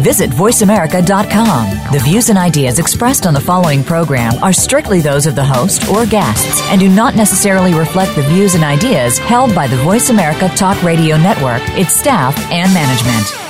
Visit VoiceAmerica.com. The views and ideas expressed on the following program are strictly those of the host or guests and do not necessarily reflect the views and ideas held by the Voice America Talk Radio Network, its staff, and management.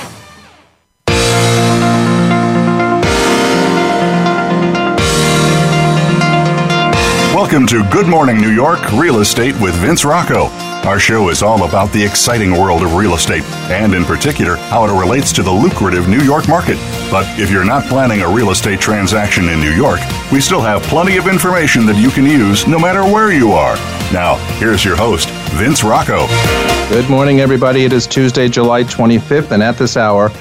Welcome to Good Morning New York Real Estate with Vince Rocco. Our show is all about the exciting world of real estate, and in particular, how it relates to the lucrative New York market. But if you're not planning a real estate transaction in New York, we still have plenty of information that you can use no matter where you are. Now, here's your host, Vince Rocco. Good morning, everybody. It is Tuesday, July 25th, and at this hour,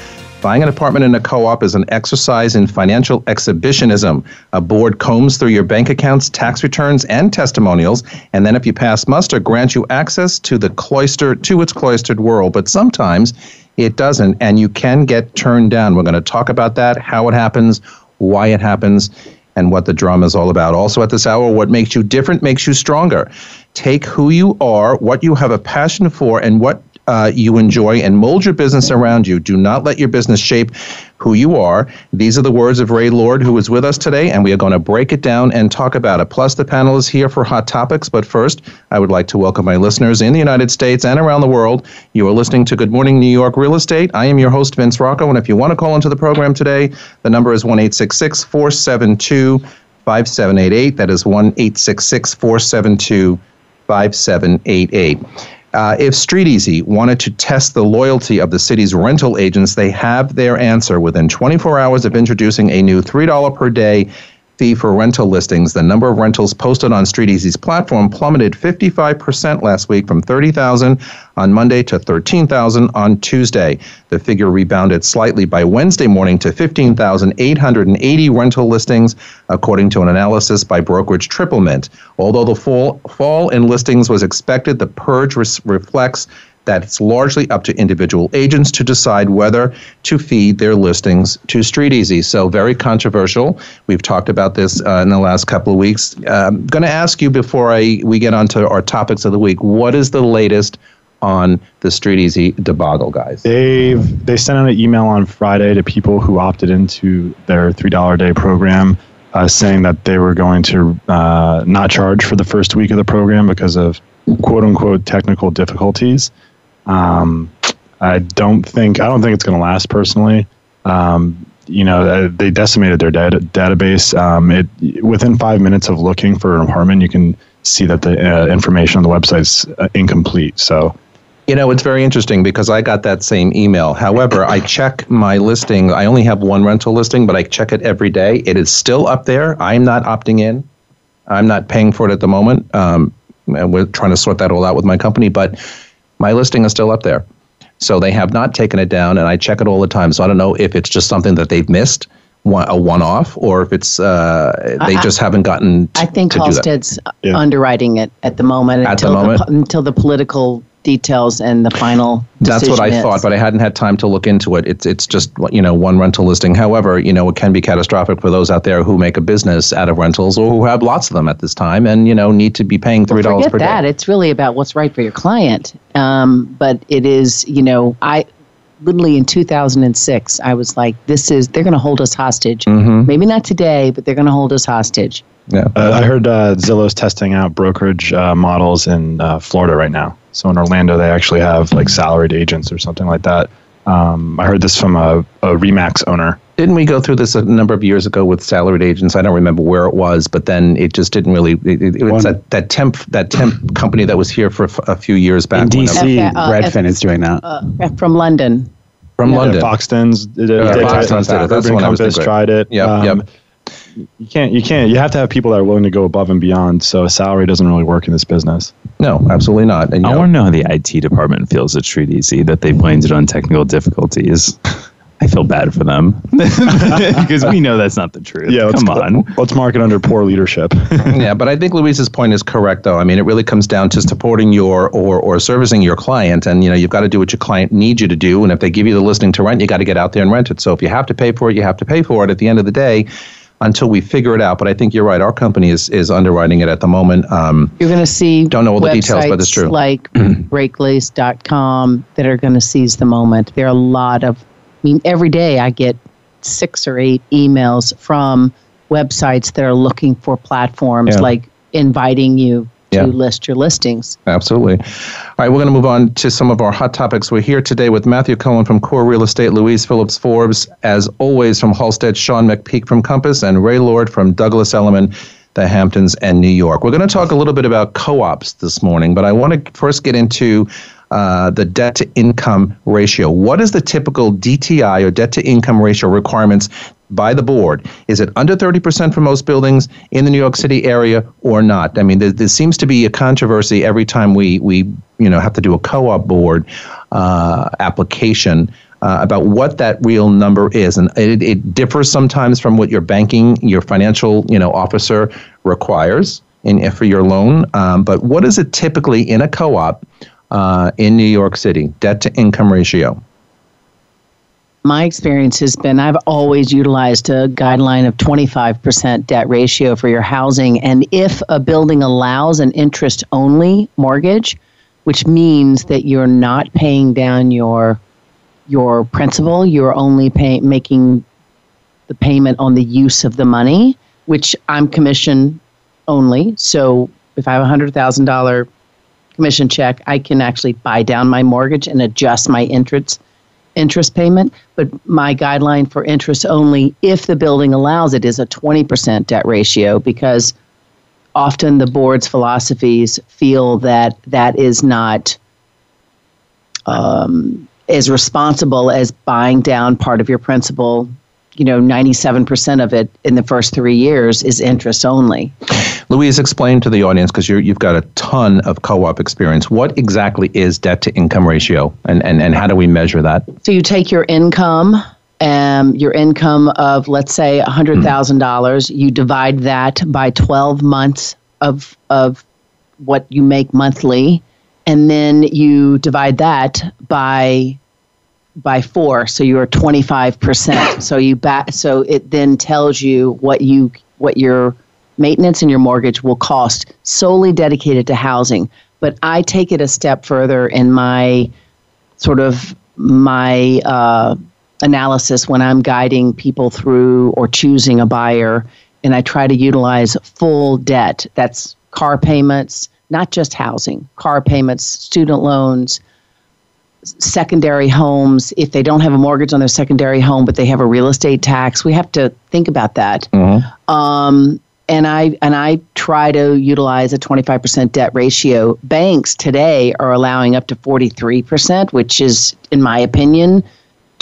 Buying an apartment in a co op is an exercise in financial exhibitionism. A board combs through your bank accounts, tax returns, and testimonials, and then, if you pass muster, grants you access to the cloister to its cloistered world. But sometimes it doesn't, and you can get turned down. We're going to talk about that, how it happens, why it happens, and what the drama is all about. Also, at this hour, what makes you different makes you stronger. Take who you are, what you have a passion for, and what uh, you enjoy and mold your business around you. Do not let your business shape who you are. These are the words of Ray Lord, who is with us today, and we are going to break it down and talk about it. Plus, the panel is here for hot topics. But first, I would like to welcome my listeners in the United States and around the world. You are listening to Good Morning New York Real Estate. I am your host, Vince Rocco, and if you want to call into the program today, the number is 1 472 5788. That is 1 472 5788. Uh, if StreetEasy wanted to test the loyalty of the city's rental agents, they have their answer within 24 hours of introducing a new $3 per day fee for rental listings. The number of rentals posted on StreetEasy's platform plummeted 55% last week from 30,000 on Monday to 13,000 on Tuesday. The figure rebounded slightly by Wednesday morning to 15,880 rental listings, according to an analysis by brokerage Triplemint. Although the fall, fall in listings was expected, the purge res- reflects that it's largely up to individual agents to decide whether to feed their listings to StreetEasy. So, very controversial. We've talked about this uh, in the last couple of weeks. I'm um, going to ask you before I we get on to our topics of the week what is the latest on the StreetEasy debacle, guys? They've they sent out an email on Friday to people who opted into their three dollar a day program. Uh, saying that they were going to uh, not charge for the first week of the program because of quote unquote technical difficulties. Um, I don't think I don't think it's going to last personally. Um, you know, uh, they decimated their data, database. Um, it within five minutes of looking for an you can see that the uh, information on the website is uh, incomplete. So. You know, it's very interesting because I got that same email. However, I check my listing. I only have one rental listing, but I check it every day. It is still up there. I'm not opting in. I'm not paying for it at the moment. Um, and we're trying to sort that all out with my company. But my listing is still up there. So they have not taken it down, and I check it all the time. So I don't know if it's just something that they've missed, one, a one-off, or if it's uh, they I, just haven't gotten. T- I think Halstead's yeah. underwriting it at the moment at until the, moment? The, until the political details and the final. That's what I is. thought, but I hadn't had time to look into it. It's it's just you know one rental listing. However, you know it can be catastrophic for those out there who make a business out of rentals or who have lots of them at this time and you know need to be paying three dollars well, per that. day. It's really about what's right for your client. Um, but it is you know I literally in 2006 i was like this is they're going to hold us hostage mm-hmm. maybe not today but they're going to hold us hostage yeah uh, i heard uh, zillow's testing out brokerage uh, models in uh, florida right now so in Orlando, they actually have like salaried agents or something like that. Um, I heard this from a, a Remax owner. Didn't we go through this a number of years ago with salaried agents? I don't remember where it was, but then it just didn't really. It, it, was that, that temp that temp company that was here for a few years back. In DC, uh, Redfin F- is doing that uh, from London. From yeah. London, Foxtons. Did, yeah, did, Foxtons did it. That's Urban Compass tried it. Yeah, um, yep you can't you can't you have to have people that are willing to go above and beyond so a salary doesn't really work in this business no absolutely not and, i want to know how the it department feels at street easy that they blamed it on technical difficulties I feel bad for them because we know that's not the truth. Yeah, come on. Let's mark it under poor leadership. yeah, but I think Louise's point is correct, though. I mean, it really comes down to supporting your or or servicing your client, and you know, you've got to do what your client needs you to do. And if they give you the listing to rent, you got to get out there and rent it. So if you have to pay for it, you have to pay for it. At the end of the day, until we figure it out. But I think you're right. Our company is, is underwriting it at the moment. Um, you're going to see don't know all the details, but it's true. Like breaklease.com that are going to seize the moment. There are a lot of I mean, every day I get six or eight emails from websites that are looking for platforms yeah. like inviting you to yeah. list your listings. Absolutely. All right, we're going to move on to some of our hot topics. We're here today with Matthew Cohen from Core Real Estate, Louise Phillips Forbes, as always from Halstead, Sean McPeak from Compass, and Ray Lord from Douglas Elliman the Hamptons and New York. We're going to talk a little bit about co-ops this morning, but I want to first get into uh, the debt to income ratio. What is the typical DTI or debt to income ratio requirements by the board? Is it under 30% for most buildings in the New York City area or not? I mean, there, there seems to be a controversy every time we, we you know, have to do a co op board uh, application. Uh, about what that real number is, and it, it differs sometimes from what your banking, your financial, you know, officer requires in for your loan. Um, but what is it typically in a co-op uh, in New York City, debt to income ratio? My experience has been I've always utilized a guideline of 25% debt ratio for your housing. And if a building allows an interest only mortgage, which means that you're not paying down your your principal, you're only pay, making the payment on the use of the money, which I'm commission only. So if I have a hundred thousand dollar commission check, I can actually buy down my mortgage and adjust my interest interest payment. But my guideline for interest only, if the building allows it, is a 20% debt ratio because often the board's philosophies feel that that is not um, as responsible as buying down part of your principal you know 97% of it in the first three years is interest only louise explain to the audience because you've got a ton of co-op experience what exactly is debt to income ratio and, and, and how do we measure that so you take your income um, your income of let's say $100000 mm. you divide that by 12 months of, of what you make monthly and then you divide that by by four, so you're 25%. so you back, so it then tells you what you what your maintenance and your mortgage will cost solely dedicated to housing. But I take it a step further in my sort of my uh, analysis when I'm guiding people through or choosing a buyer, and I try to utilize full debt. That's car payments, not just housing, car payments, student loans secondary homes if they don't have a mortgage on their secondary home but they have a real estate tax we have to think about that mm-hmm. um, and i and i try to utilize a 25% debt ratio banks today are allowing up to 43% which is in my opinion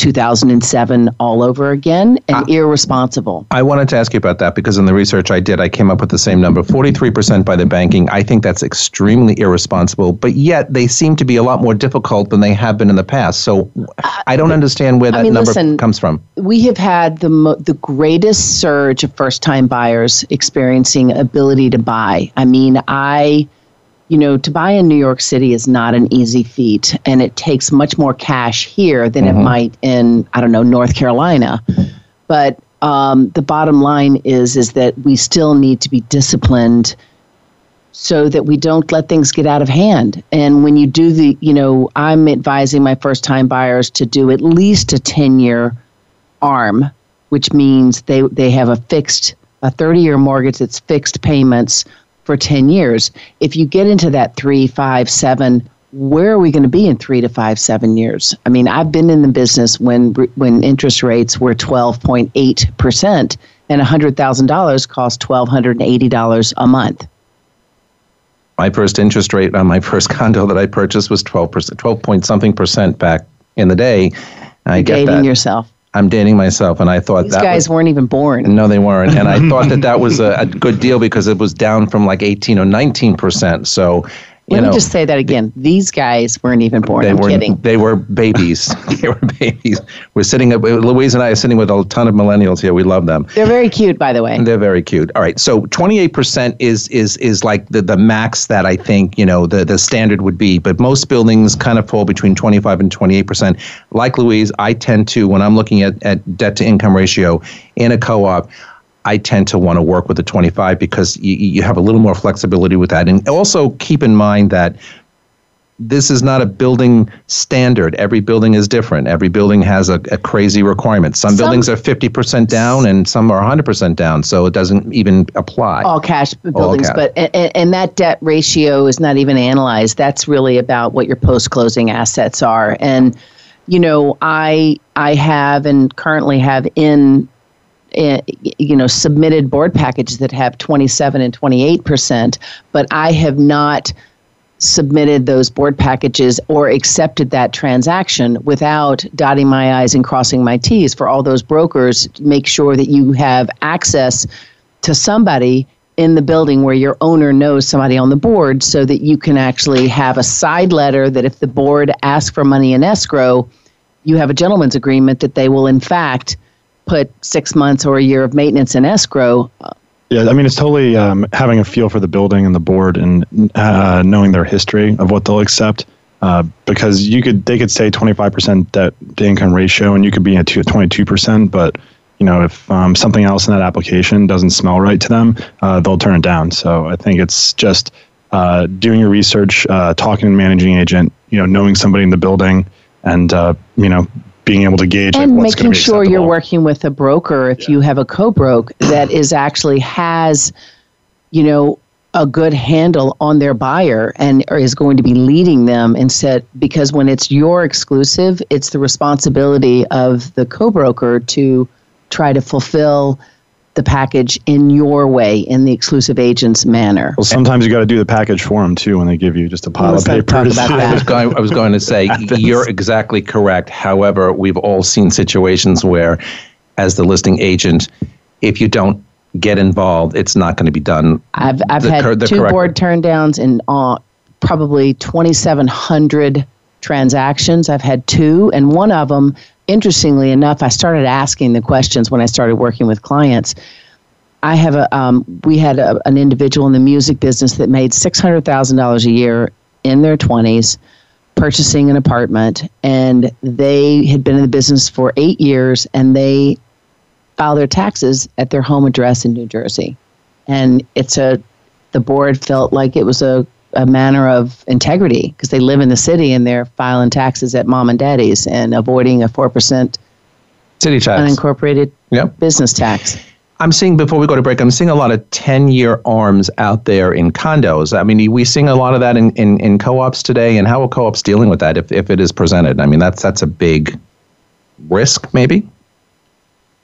2007 all over again and uh, irresponsible. I wanted to ask you about that because in the research I did, I came up with the same number 43% by the banking. I think that's extremely irresponsible, but yet they seem to be a lot more difficult than they have been in the past. So I don't understand where that I mean, number listen, comes from. We have had the, mo- the greatest surge of first time buyers experiencing ability to buy. I mean, I you know, to buy in New York City is not an easy feat, and it takes much more cash here than mm-hmm. it might in, I don't know, North Carolina. But um, the bottom line is is that we still need to be disciplined so that we don't let things get out of hand. And when you do the, you know, I'm advising my first time buyers to do at least a 10 year arm, which means they, they have a fixed, a 30 year mortgage that's fixed payments for 10 years. If you get into that three, five, seven, where are we going to be in three to five, seven years? I mean, I've been in the business when when interest rates were 12.8 percent, and $100,000 cost $1,280 a month. My first interest rate on my first condo that I purchased was 12 percent, 12 point something percent back in the day. I You're get that. yourself. I'm dating myself, and I thought that These that guys was, weren't even born. No, they weren't, and I thought that that was a, a, good deal because it was down from like 18 or 19 percent. So, Let me just say that again. These guys weren't even born. They I'm were, kidding. They were babies. they were babies. We're sitting up. Louise and I are sitting with a ton of millennials here. We love them. They're very cute, by the way. They're very cute. All right. So 28% is is is like the, the max that I think you know the the standard would be. But most buildings kind of fall between 25 and 28%. Like Louise, I tend to when I'm looking at at debt to income ratio in a co-op. I tend to want to work with the 25 because you, you have a little more flexibility with that. And also keep in mind that this is not a building standard. Every building is different. Every building has a, a crazy requirement. Some, some, buildings are 50% down and some are 100% down, so it doesn't even apply. All cash buildings, all cash. but and, and that debt ratio is not even analyzed. That's really about what your post-closing assets are. And you know, I I have and currently have in Eh, you know, submitted board packages that have 27 and 28 percent, but I have not submitted those board packages or accepted that transaction without dotting my i's and crossing my t's for all those brokers make sure that you have access to somebody in the building where your owner knows somebody on the board so that you can actually have a side letter that if the board asks for money in escrow you have a gentleman's agreement that they will in fact put six months or a year of maintenance in escrow. Yeah, I mean, it's totally um, having a feel for the building and the board and uh, knowing their history of what they'll accept. Uh, because you could, they could say 25% debt to income ratio, and you could be at 22%. But you know, if um, something else in that application doesn't smell right to them, uh, they'll turn it down. So I think it's just uh, doing your research, uh, talking to managing agent, you know, knowing somebody in the building, and uh, you know, being able to gauge and like, making sure you're working with a broker if yeah. you have a co-broke that is actually has you know a good handle on their buyer and is going to be leading them instead because when it's your exclusive it's the responsibility of the co-broker to try to fulfill the package in your way, in the exclusive agent's manner. Well, sometimes you got to do the package for them too when they give you just a pile of papers. I was, going, I was going to say, you're exactly correct. However, we've all seen situations where, as the listing agent, if you don't get involved, it's not going to be done. I've, I've the, had the two correct. board turndowns in uh, probably 2,700 transactions. I've had two, and one of them interestingly enough, I started asking the questions when I started working with clients. I have a, um, we had a, an individual in the music business that made $600,000 a year in their 20s purchasing an apartment, and they had been in the business for eight years and they filed their taxes at their home address in New Jersey. And it's a, the board felt like it was a a manner of integrity because they live in the city and they're filing taxes at mom and daddy's and avoiding a 4% city tax unincorporated yep. business tax. I'm seeing before we go to break, I'm seeing a lot of 10 year arms out there in condos. I mean, we seeing a lot of that in, in, in co ops today. And how are co ops dealing with that if, if it is presented? I mean, that's, that's a big risk, maybe?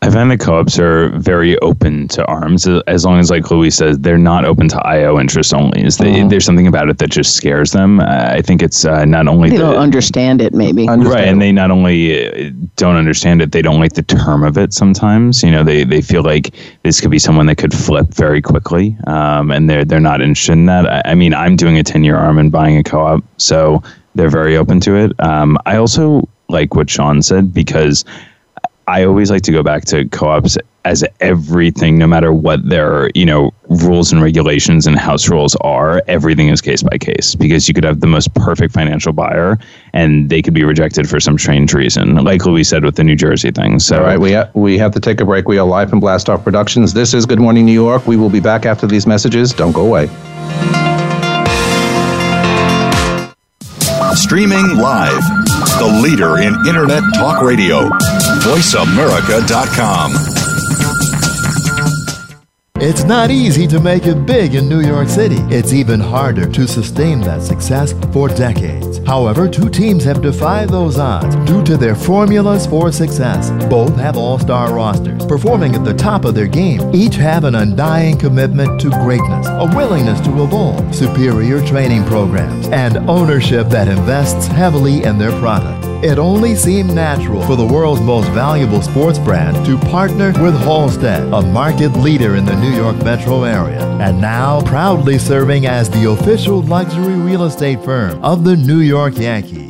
I find the co-ops are very open to arms as long as, like Louise says, they're not open to IO interest only. Is mm-hmm. there's something about it that just scares them. Uh, I think it's uh, not only they the, don't understand it, maybe right, and they not only uh, don't understand it, they don't like the term of it. Sometimes, you know, they, they feel like this could be someone that could flip very quickly, um, and they're they're not interested in that. I, I mean, I'm doing a ten year arm and buying a co-op, so they're very open to it. Um, I also like what Sean said because I always like to go back to co-ops as everything, no matter what their you know rules and regulations and house rules are. Everything is case by case because you could have the most perfect financial buyer and they could be rejected for some strange reason, like Louise said with the New Jersey thing. So, all right, we ha- we have to take a break. We are live from Blast Off Productions. This is Good Morning New York. We will be back after these messages. Don't go away. Streaming live, the leader in Internet Talk Radio, VoiceAmerica.com. It's not easy to make it big in New York City. It's even harder to sustain that success for decades. However, two teams have defied those odds due to their formulas for success. Both have all star rosters, performing at the top of their game. Each have an undying commitment to greatness, a willingness to evolve, superior training programs, and ownership that invests heavily in their product. It only seemed natural for the world's most valuable sports brand to partner with Halstead, a market leader in the New York metro area, and now proudly serving as the official luxury real estate firm of the New York Yankees.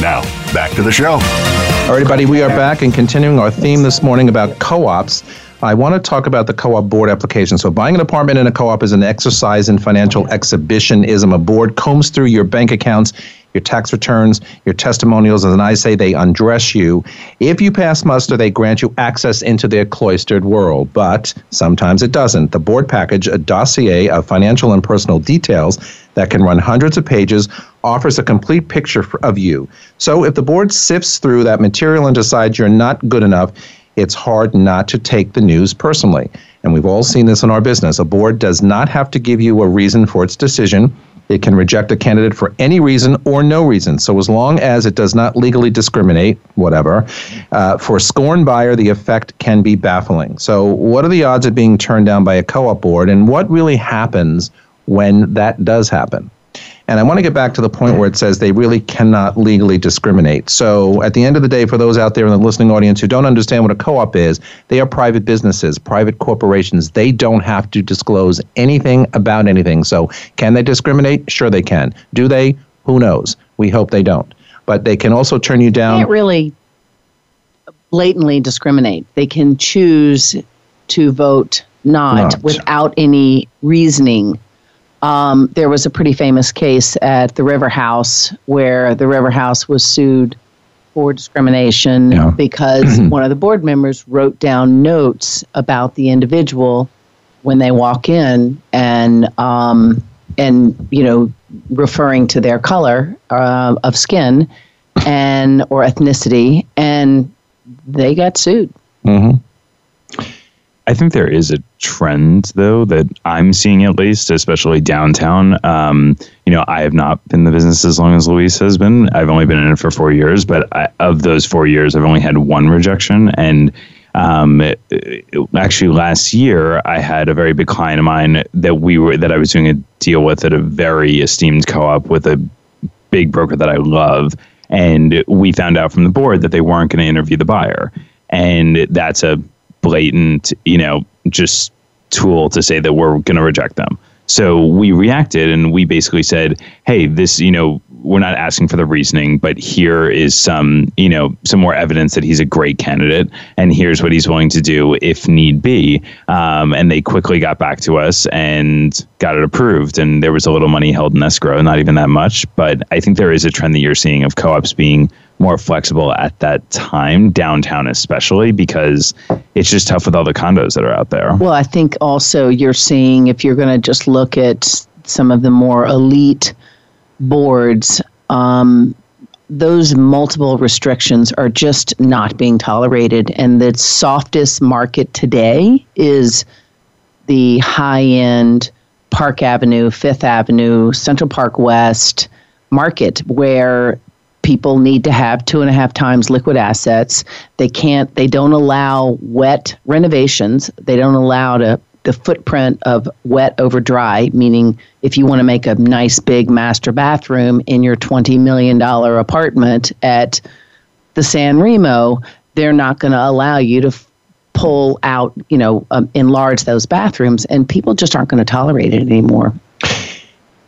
Now, back to the show. All right, everybody, we are back and continuing our theme this morning about co ops. I want to talk about the co op board application. So, buying an apartment in a co op is an exercise in financial exhibitionism. A board combs through your bank accounts, your tax returns, your testimonials, and I say they undress you. If you pass muster, they grant you access into their cloistered world, but sometimes it doesn't. The board package, a dossier of financial and personal details that can run hundreds of pages, offers a complete picture of you. So if the board sifts through that material and decides you're not good enough, it's hard not to take the news personally. And we've all seen this in our business. A board does not have to give you a reason for its decision. It can reject a candidate for any reason or no reason. So, as long as it does not legally discriminate, whatever, uh, for a scorn buyer, the effect can be baffling. So, what are the odds of being turned down by a co op board, and what really happens when that does happen? And I want to get back to the point where it says they really cannot legally discriminate. So at the end of the day, for those out there in the listening audience who don't understand what a co op is, they are private businesses, private corporations. They don't have to disclose anything about anything. So can they discriminate? Sure, they can. Do they? Who knows? We hope they don't. But they can also turn you down. They can't really blatantly discriminate. They can choose to vote not, not. without any reasoning um, there was a pretty famous case at the River House where the River House was sued for discrimination yeah. because one of the board members wrote down notes about the individual when they walk in and um, and you know referring to their color uh, of skin and or ethnicity and they got sued. Mm-hmm. I think there is a trend, though, that I'm seeing at least, especially downtown. Um, you know, I have not been in the business as long as Louise has been. I've only been in it for four years, but I, of those four years, I've only had one rejection. And um, it, it, actually, last year, I had a very big client of mine that we were that I was doing a deal with at a very esteemed co-op with a big broker that I love, and we found out from the board that they weren't going to interview the buyer, and that's a blatant, you know, just tool to say that we're going to reject them. So we reacted and we basically said, hey, this, you know, we're not asking for the reasoning, but here is some, you know, some more evidence that he's a great candidate, and here's what he's willing to do if need be. Um, and they quickly got back to us and got it approved. And there was a little money held in escrow, not even that much, but I think there is a trend that you're seeing of co-ops being more flexible at that time, downtown especially, because it's just tough with all the condos that are out there. Well, I think also you're seeing if you're going to just look at some of the more elite boards, um, those multiple restrictions are just not being tolerated. And the softest market today is the high end Park Avenue, Fifth Avenue, Central Park West market where people need to have two and a half times liquid assets. They can't, they don't allow wet renovations. They don't allow to, the footprint of wet over dry, meaning if you want to make a nice big master bathroom in your $20 million apartment at the San Remo, they're not going to allow you to pull out, you know, um, enlarge those bathrooms, and people just aren't going to tolerate it anymore.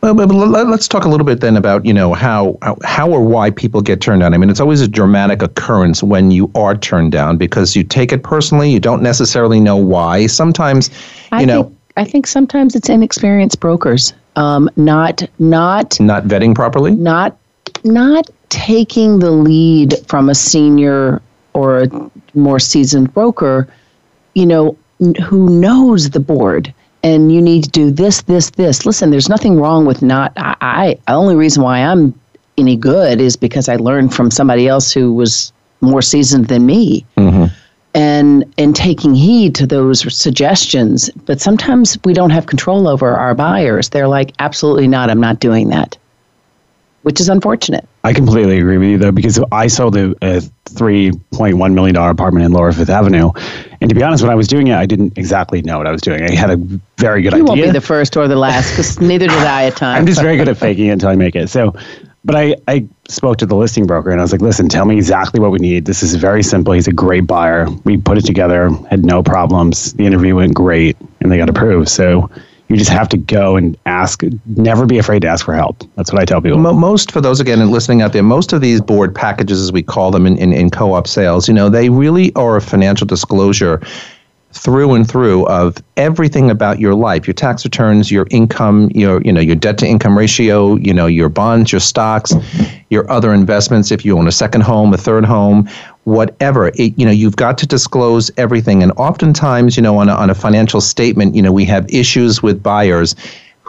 Well, but let's talk a little bit then about you know how, how or why people get turned down. I mean, it's always a dramatic occurrence when you are turned down because you take it personally. You don't necessarily know why. Sometimes, you I know. Think, I think sometimes it's inexperienced brokers, um, not not not vetting properly, not not taking the lead from a senior or a more seasoned broker, you know, who knows the board and you need to do this, this, this. Listen, there's nothing wrong with not. I, I the only reason why I'm any good is because I learned from somebody else who was more seasoned than me. Mm-hmm. And and taking heed to those suggestions, but sometimes we don't have control over our buyers. They're like, absolutely not. I'm not doing that which is unfortunate. I completely agree with you though, because I sold a, a three point one million dollar apartment in Lower Fifth Avenue, and to be honest, when I was doing it, I didn't exactly know what I was doing. I had a very good you idea. You won't be the first or the last, because neither did I at times. I'm just very good at faking it until I make it. So, but I I spoke to the listing broker and I was like, listen, tell me exactly what we need. This is very simple. He's a great buyer. We put it together, had no problems. The interview went great, and they got approved. So you just have to go and ask. Never be afraid to ask for help. That's what I tell people. Most, for those again listening out there, most of these board packages, as we call them in, in, in co op sales, you know, they really are a financial disclosure through and through of everything about your life your tax returns your income your you know your debt to income ratio you know your bonds your stocks your other investments if you own a second home a third home whatever it, you know you've got to disclose everything and oftentimes you know on a, on a financial statement you know we have issues with buyers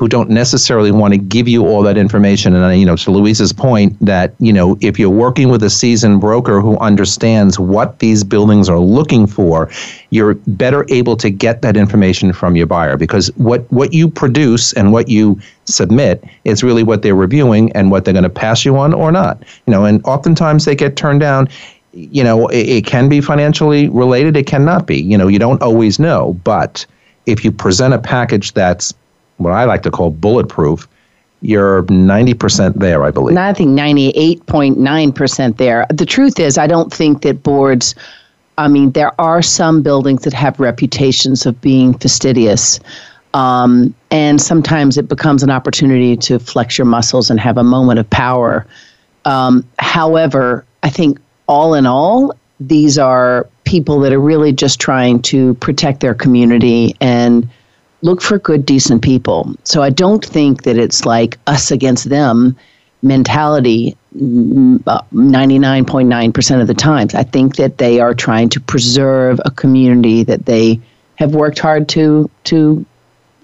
who don't necessarily want to give you all that information. And you know, to Louise's point, that you know, if you're working with a seasoned broker who understands what these buildings are looking for, you're better able to get that information from your buyer because what what you produce and what you submit is really what they're reviewing and what they're going to pass you on or not. You know, and oftentimes they get turned down you know, it, it, can be financially related. It cannot be. You know, you don't always know. But if you present a package that's what I like to call bulletproof, you're 90% there, I believe. I think 98.9% there. The truth is, I don't think that boards, I mean, there are some buildings that have reputations of being fastidious. Um, and sometimes it becomes an opportunity to flex your muscles and have a moment of power. Um, however, I think all in all, these are people that are really just trying to protect their community and look for good, decent people. So I don't think that it's like us against them mentality mm, 99.9% of the times. I think that they are trying to preserve a community that they have worked hard to to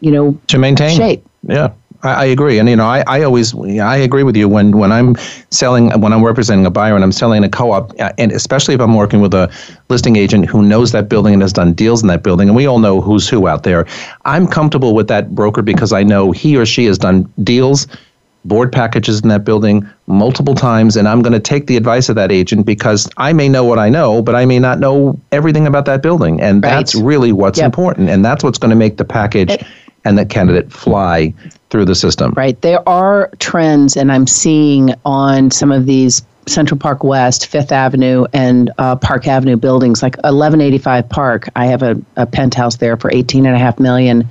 you know to maintain shape. Yeah. I, I agree, and you know, I, I always I agree with you when when I'm selling when I'm representing a buyer and I'm selling a co-op, uh, and especially if I'm working with a listing agent who knows that building and has done deals in that building, and we all know who's who out there. I'm comfortable with that broker because I know he or she has done deals board packages in that building multiple times and I'm going to take the advice of that agent because I may know what I know but I may not know everything about that building and right. that's really what's yep. important and that's what's going to make the package it, and the candidate fly through the system. Right. There are trends, and I'm seeing on some of these Central Park West, Fifth Avenue, and uh, Park Avenue buildings, like 1185 Park. I have a, a penthouse there for 18 and a half million.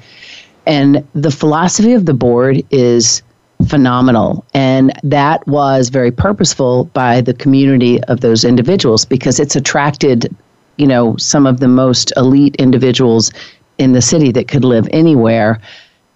And the philosophy of the board is phenomenal. And that was very purposeful by the community of those individuals because it's attracted, you know, some of the most elite individuals in the city that could live anywhere.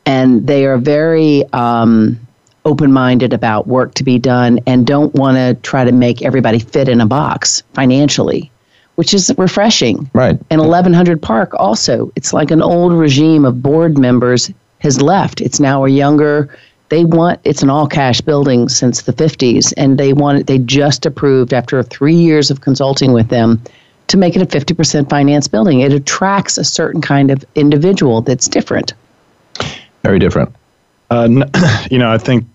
And they are very um, open minded about work to be done and don't want to try to make everybody fit in a box financially, which is refreshing. Right. And 1100 Park also, it's like an old regime of board members has left. It's now a younger they want it's an all cash building since the 50s and they want it they just approved after 3 years of consulting with them to make it a 50% finance building. It attracts a certain kind of individual that's different. Very different. Uh, you know, I think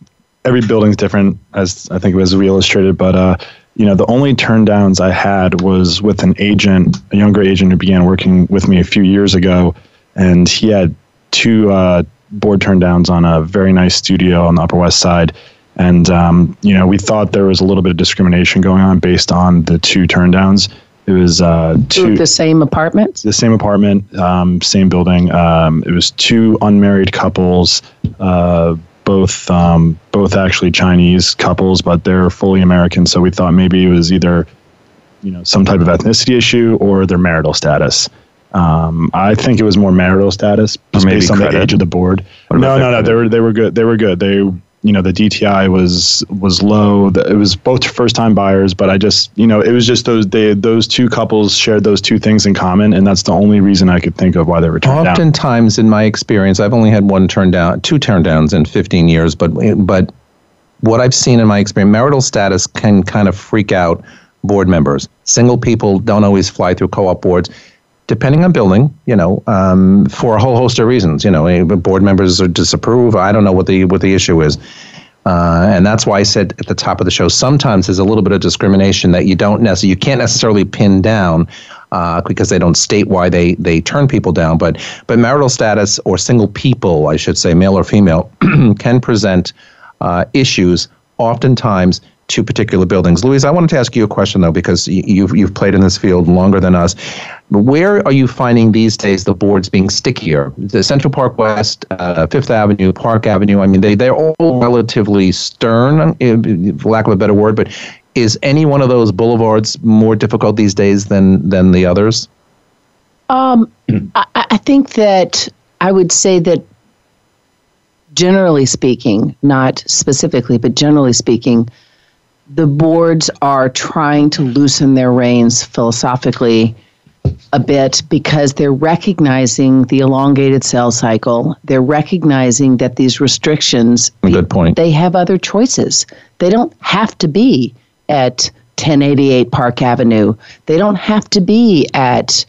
every building's different, as I think it was illustrated, but, uh, you know, the only turn downs I had was with an agent, a younger agent who began working with me a few years ago, and he had two uh, board turn downs on a very nice studio on the Upper West Side. And, um, you know, we thought there was a little bit of discrimination going on based on the two turn downs It was uh, two the same apartment. The same apartment, um, same building. Um, it was two unmarried couples, uh, both um, both actually Chinese couples, but they're fully American. So we thought maybe it was either you know some type of ethnicity issue or their marital status. Um, I think it was more marital status, just based on the age of the board. No, no, no. They were they were good. They were good. They you know the DTI was was low. It was both first time buyers, but I just you know it was just those they those two couples shared those two things in common, and that's the only reason I could think of why they were turned Oftentimes, down. Oftentimes, in my experience, I've only had one turn down, two turn downs in 15 years, but but what I've seen in my experience, marital status can kind of freak out board members. Single people don't always fly through co-op boards depending on building, you know, um, for a whole host of reasons. You know, eh, board members disapprove. I don't know what the what the issue is. Uh, and that's why I said at the top of the show, sometimes there's a little bit of discrimination that you don't necessarily, you can't necessarily pin down uh, because they don't state why they, they turn people down. But, but marital status or single people, I should say, male or female, can present uh, issues oftentimes to particular buildings. Louise, I wanted to ask you a question though, because you've you've played in this field longer than us. Where are you finding these days the boards being stickier? The Central Park West, uh, Fifth Avenue, Park Avenue. I mean, they they're all relatively stern, for lack of a better word. But is any one of those boulevards more difficult these days than than the others? Um, I, I think that I would say that generally speaking, not specifically, but generally speaking, the boards are trying to loosen their reins philosophically a bit because they're recognizing the elongated sales cycle. They're recognizing that these restrictions good point. They have other choices. They don't have to be at 1088 Park Avenue. They don't have to be at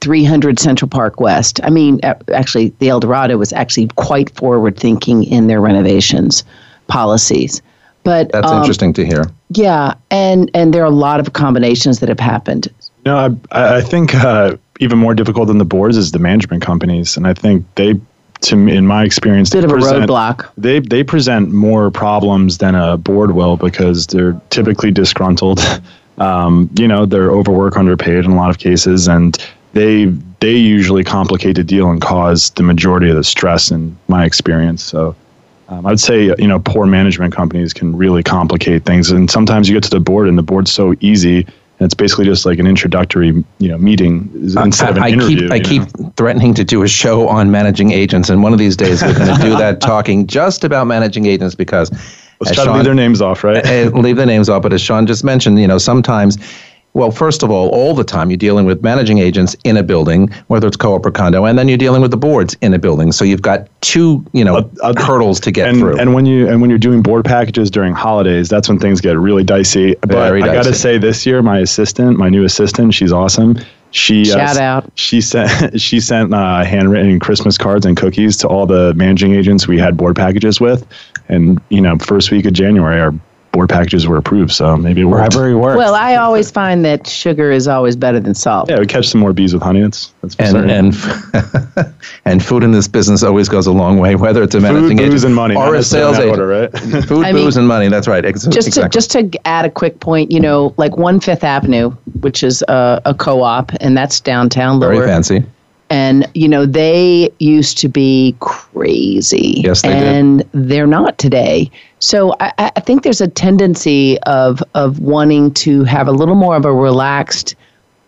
300 Central Park West. I mean, actually, the El Dorado was actually quite forward thinking in their renovations policies. But that's um, interesting to hear. Yeah, and and there are a lot of combinations that have happened. No, I I think uh, even more difficult than the boards is the management companies, and I think they, to me, in my experience, bit of present, a roadblock. They they present more problems than a board will because they're typically disgruntled. Um, you know, they're overworked, underpaid in a lot of cases, and they they usually complicate the deal and cause the majority of the stress in my experience. So um, I'd say you know poor management companies can really complicate things, and sometimes you get to the board and the board's so easy, and it's basically just like an introductory you know meeting instead of an I interview. Keep, I keep threatening to do a show on managing agents, and one of these days we're going to do that, talking just about managing agents because. Let's try Sean, to leave their names off, right? Uh, leave the names off, but as Sean just mentioned, you know sometimes well, first of all, all the time you're dealing with managing agents in a building, whether it's co-op or condo, and then you're dealing with the boards in a building. So you've got two, you know, uh, uh, hurdles to get and, through. And when you and when you're doing board packages during holidays, that's when things get really dicey. But Very I got to say, this year, my assistant, my new assistant, she's awesome. She uh, shout uh, out. She sent she sent uh, handwritten Christmas cards and cookies to all the managing agents we had board packages with, and you know, first week of January, our board packages were approved. So maybe it worked. Wherever works. Well, I always find that sugar is always better than salt. Yeah, we catch some more bees with honey. That's that's and and and food in this business always goes a long way, whether it's a managing food, agent and money, or a sales agent. Order, right? food, I booze, and money. That's right. Ex- just exactly. to just to add a quick point, you know, like One Fifth Avenue, which is a, a co-op, and that's downtown. Lower. Very fancy and you know they used to be crazy yes they and did. they're not today so I, I, think there's a tendency of of wanting to have a little more of a relaxed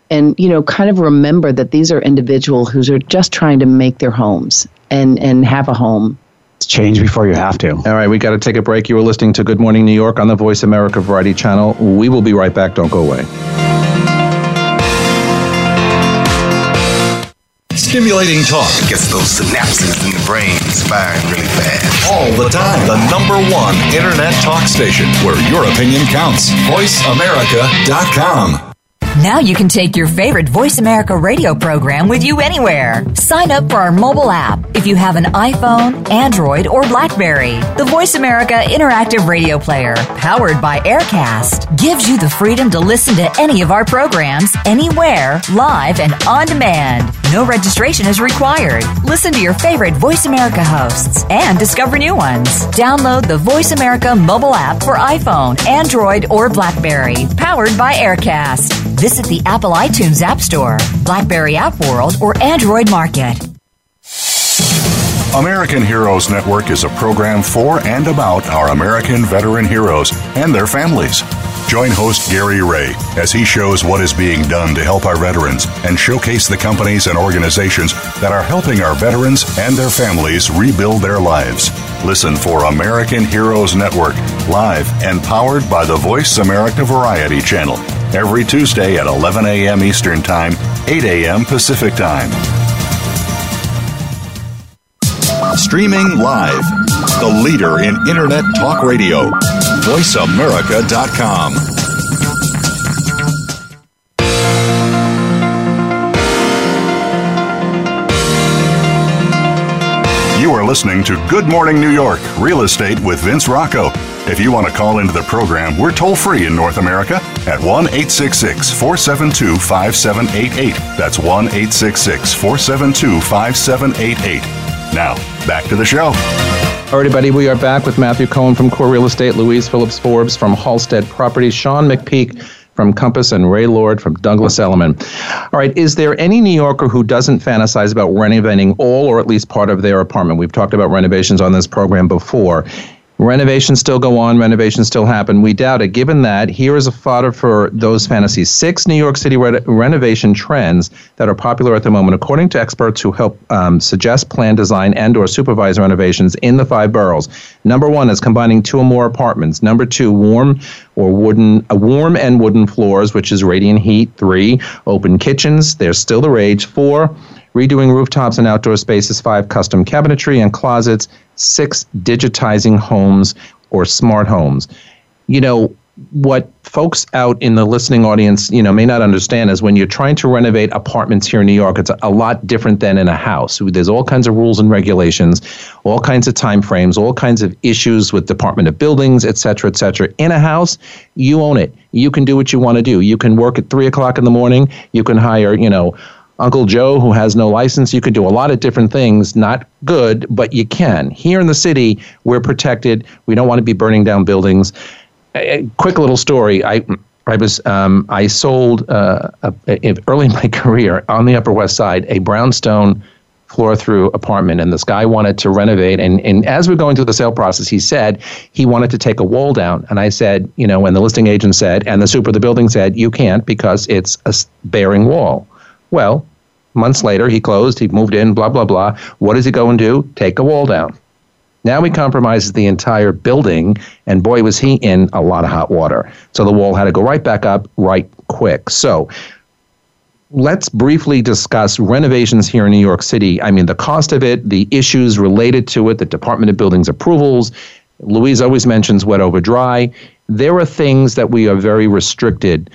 and you know kind of remember that these are individuals who are just trying to make their homes and and have a home change before you have to. All right, we got to take a break. You are listening to Good Morning New York on the Voice America Variety Channel. We will be right back. Don't go away. Stimulating talk it gets those synapses in the brain firing really fast. All the time. The number one internet talk station where your opinion counts. VoiceAmerica.com. Now you can take your favorite Voice America radio program with you anywhere. Sign up for our mobile app if you have an iPhone, Android, or Blackberry. The Voice America Interactive Radio Player, powered by AirKast, gives you the freedom to listen to any of our programs anywhere, live and on demand. No registration is required. Listen to your favorite Voice America hosts and discover new ones. Download the Voice America mobile app for iPhone, Android, or Blackberry, powered by AirKast. Visit the Apple iTunes App Store, Blackberry App World, or Android Market. American Heroes Network is a program for and about our American veteran heroes and their families. Join host Gary Ray as he shows what is being done to help our veterans and showcase the companies and organizations that are helping our veterans and their families rebuild their lives. Listen for American Heroes Network, live and powered by the Voice America Variety Channel, every Tuesday at 11 a.m. Eastern Time, 8 a.m. Pacific Time. Streaming live, the leader in Internet Talk Radio, VoiceAmerica.com. You are listening to Good Morning New York Real Estate with Vince Rocco. If you want to call into the program, we're toll free in North America at 1 866 472 5788. That's 1 866 472 5788. Now, back to the show. All right, everybody, we are back with Matthew Cohen from Core Real Estate, Louise Phillips Forbes from Halstead Properties, Sean McPeak from Compass, and Ray Lord from Douglas Elliman. All right, is there any New Yorker who doesn't fantasize about renovating all or at least part of their apartment? We've talked about renovations on this program before. Renovations still go on, renovations still happen. We doubt it. Given that, here is a fodder for those fantasies. Six New York City re- renovation trends that are popular at the moment, according to experts who help um, suggest, plan, design, and or supervise renovations in the five boroughs. Number one is combining two or more apartments. Number two, warm or wooden, uh, warm and wooden floors, which is radiant heat. Three, open kitchens. There's still the rage. Four, redoing rooftops and outdoor spaces, five custom cabinetry and closets, six digitizing homes or smart homes. You know, what folks out in the listening audience, you know, may not understand is when you're trying to renovate apartments here in New York, it's a, lot different than in a house. There's all kinds of rules and regulations, all kinds of time frames, all kinds of issues with Department of Buildings, et cetera, et cetera. In a house, you own it. You can do what you want to do. You can work at three o'clock in the morning. You can hire, you know, Uncle Joe, who has no license. You can do a lot of different things, not good, but you can. Here in the city, we're protected. We don't want to be burning down buildings. A, quick little story. I I was um, I sold uh, a, a, early in my career on the Upper West Side a brownstone floor through apartment and this guy wanted to renovate and, and as we're going through the sale process he said he wanted to take a wall down and i said you know when the listing agent said and the super of the building said you can't because it's a bearing wall well, months later, he closed, he moved in, blah, blah, blah. What does he go and do? Take a wall down. Now he compromises the entire building, and boy, was he in a lot of hot water. So the wall had to go right back up right quick. So let's briefly discuss renovations here in New York City. I mean, the cost of it, the issues related to it, the Department of Buildings approvals. Louise always mentions wet over dry. There are things that we are very restricted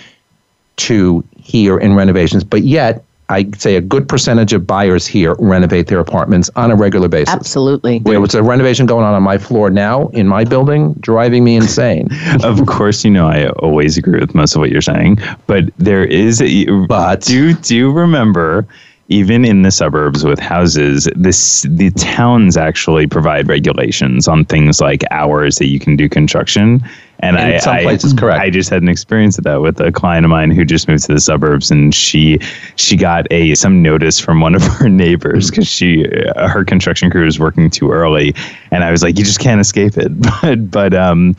to here in renovations, but yet I'd say a good percentage of buyers here renovate their apartments on a regular basis. Absolutely. There was a renovation going on on my floor now in my building, driving me insane. of course, you know I always agree with most of what you're saying, but there is. A, but do do remember even in the suburbs with houses, this the towns actually provide regulations on things like hours that you can do construction. And in I, some I, places, correct. I just had an experience of that with a client of mine who just moved to the suburbs, and she she got a some notice from one of her neighbors because she uh, her construction crew was working too early, and I was like, you just can't escape it. But but um,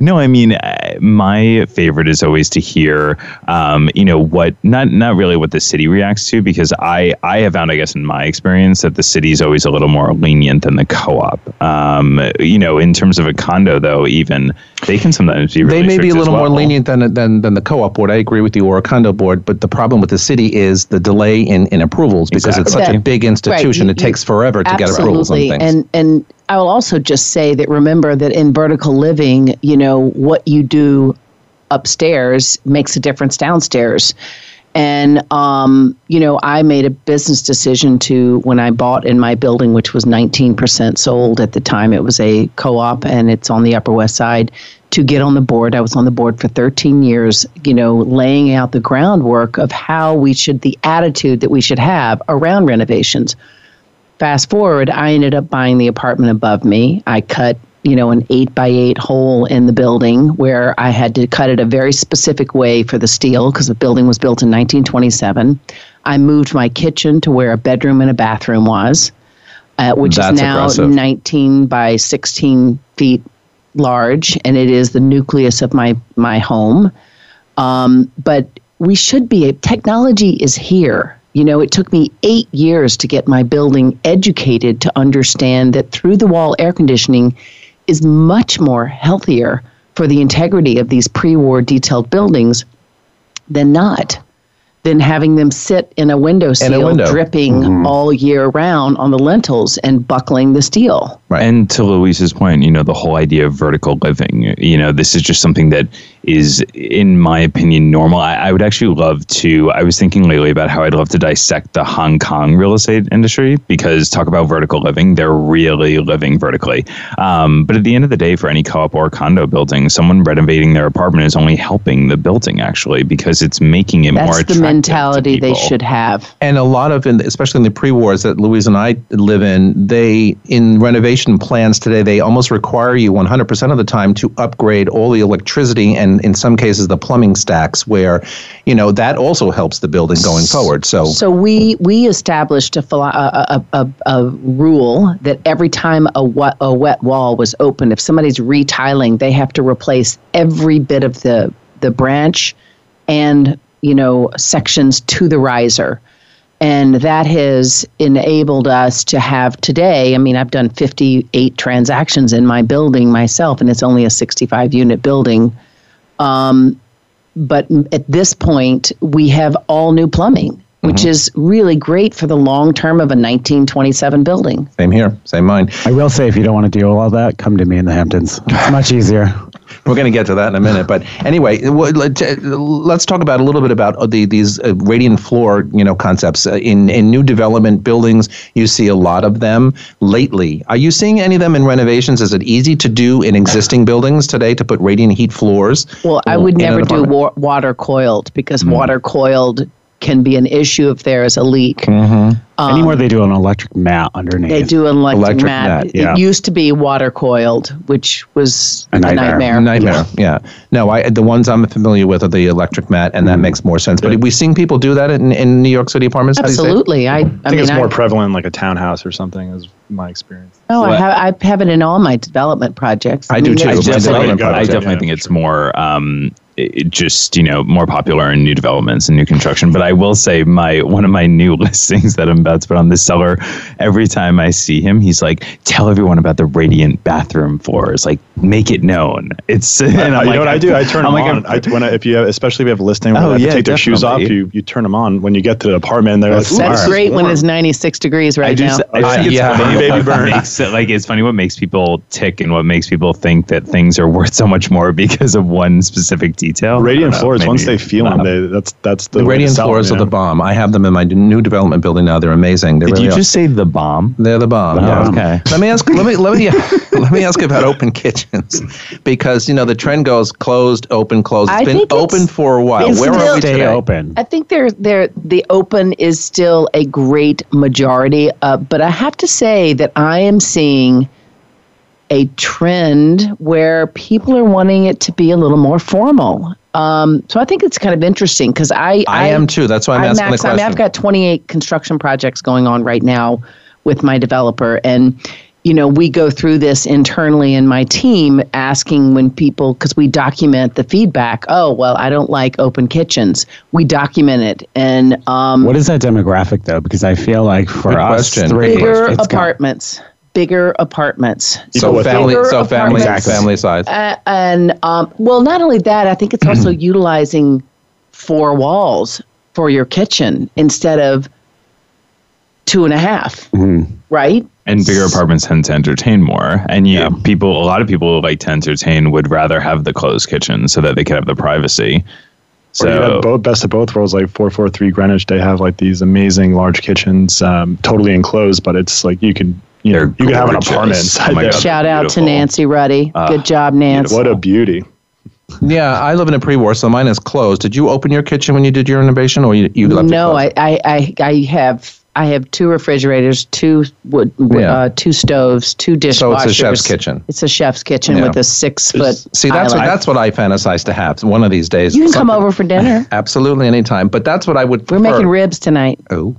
no, I mean, uh, my favorite is always to hear, um, you know, what not not really what the city reacts to because I I have found, I guess, in my experience, that the city is always a little more lenient than the co-op. Um, you know, in terms of a condo, though, even they can sometimes be really they may be a strict as little more lenient than, than than the co-op board. I agree with you, or a condo board. But the problem with the city is the delay in, in approvals because it's such Exactly. a big institution. it takes forever to get approvals on Absolutely. things. And and I will also just say that remember that in vertical living, you know, what you do upstairs makes a difference downstairs. And um, you know, I made a business decision to when I bought in my building, which was 19% sold at the time. It was a co-op, and it's on the Upper West Side. to get on the board. I was on the board for 13 years, you know, laying out the groundwork of how we should, the attitude that we should have around renovations. Fast forward, I ended up buying the apartment above me. I cut, you know, an eight by eight hole in the building where I had to cut it a very specific way for the steel because the building was built in 1927. I moved my kitchen to where a bedroom and a bathroom was, uh, which That's is now aggressive. 19 by 16 feet large, and it is the nucleus of my my home. Um, but we should be. Technology is here. You know, it took me eight years to get my building educated to understand that through the wall air conditioning is much more healthier for the integrity of these pre-war detailed buildings than not than having them sit in a window seal window. dripping all year round on the lintels and buckling the steel. Right. And to Louise's point, you know, the whole idea of vertical living, you know, this is just something that is, in my opinion, normal. I, I would actually love to, I was thinking lately about how I'd love to dissect the Hong Kong real estate industry because talk about vertical living, they're really living vertically. Um, but at the end of the day, for any co op or condo building, someone renovating their apartment is only helping the building actually because it's making it more attractive. The to mentality they should have. And a lot of, in, especially in the pre-wars that Louise and I live in, they in renovation plans today they almost require you 100% of the time to upgrade all the electricity and in some cases the plumbing stacks. Where, you know, that also helps the building going forward. So, So we we established a, philo- a, a, a, a rule that every time a wet, a wet wall was open, if somebody's retiling, they have to replace every bit of the the branch and you know sections to the riser. And that has enabled us to have today. I mean, I've done 58 transactions in my building myself, and it's only a 65 unit building. Um, but at this point, we have all new plumbing, which is really great for the long term of a 1927 building. same here, same mine. I will say, if you don't want to deal with all that, come to me in the Hamptons. It's much easier. We're going to get to that in a minute, but anyway, let- let's talk about a little bit about uh, the, these uh, radiant floor, you know, concepts uh, in in new development buildings. You see a lot of them lately. Are you seeing any of them in renovations? Is it easy to do in existing buildings today to put radiant heat floors? Well, I would never do wa- water coiled because water coiled can be an issue if there is a leak. Mm-hmm. Um, Anywhere they do an electric mat underneath. They do an electric, Electric mat. mat, yeah. It used to be water coiled, which was A a nightmare. nightmare. Nightmare. Yeah. No, I the ones I'm familiar with are the electric mat, and that mm-hmm. makes more sense. But are we seeing people do that in, in New York City apartments? Absolutely. I, I, I think mean, it's more I, prevalent in like a townhouse or something, is my experience. no, I have, I have it in all my development projects. I do mean, too. I just- definitely, development I definitely Yeah, think for it's more um, it, just you know more popular in new developments and new construction. But I will say my one of my new listings that I'm about to put on this seller. Every time I see him, he's like, "Tell everyone about the radiant bathroom floors. Like, make it known." It's and I'm you like, know what I do? I turn I'm them like, on. I, when I, if you have, especially if you have a listing where Oh, they have yeah, to take their shoes off, you, you turn them on. When you get to the apartment, they're like, That's this is great when it's 96 degrees right I just, now. I just think it's yeah, funny baby what burn. Makes it, like it's funny what makes people tick and what makes people think that things are worth so much more because of one specific detail. Radiant don't know, floors. Once they feel them, they, that's that's the, The radiant floors them, are you the bomb. I have them in my new development building now. They're amazing. They Did really you are. just say the bomb? They're the bomb. Oh, yeah. okay. Let me ask. Let me let me let me ask about open kitchens, because you know the trend goes closed, open, closed. It's I been think it's- open for a while. it's Where are we today? open. I think they're, they're, the open is still a great majority, uh, but I have to say that I am seeing a trend where people are wanting it to be a little more formal. Um, so I think it's kind of interesting because I, I am too. That's why I'm asking the max- I mean. I've got 28 construction projects going on right now with my developer, and you know we go through this internally in my team, asking when people because we document the feedback. Oh well, I don't like open kitchens. We document it, and um, What is that demographic though? Because I feel like for Good us question. three, bigger it's got- apartments, bigger apartments. so with family, so family, apartments. family size. Uh, and um, well, not only that, I think it's also utilizing four walls for your kitchen instead of two and a half, right? And bigger apartments tend to entertain more. And you people, a lot of people who like to entertain would rather have the closed kitchen so that they can have the privacy. Or you So have both best of both worlds, like four four three Greenwich. They have like these amazing large kitchens, um, totally enclosed, but it's like you can you know, you can have an apartment inside Oh my there. God. Shout out to. Nancy Ruddy. Ah, Good job, Nancy. What a beauty. Yeah, I live in a pre-war, so mine is closed. Did you open your kitchen when you did your renovation, or you, you left no, it closed? I, I, I, I have I have two refrigerators, two wood, Yeah. uh, two stoves, two dishwashers. So it's a chef's kitchen. It's a chef's kitchen Yeah. with a six foot. See, that's what, that's what I fantasize to have one of these days. You can come over for dinner. Absolutely, anytime. But that's what I would. We're making ribs tonight. Oh.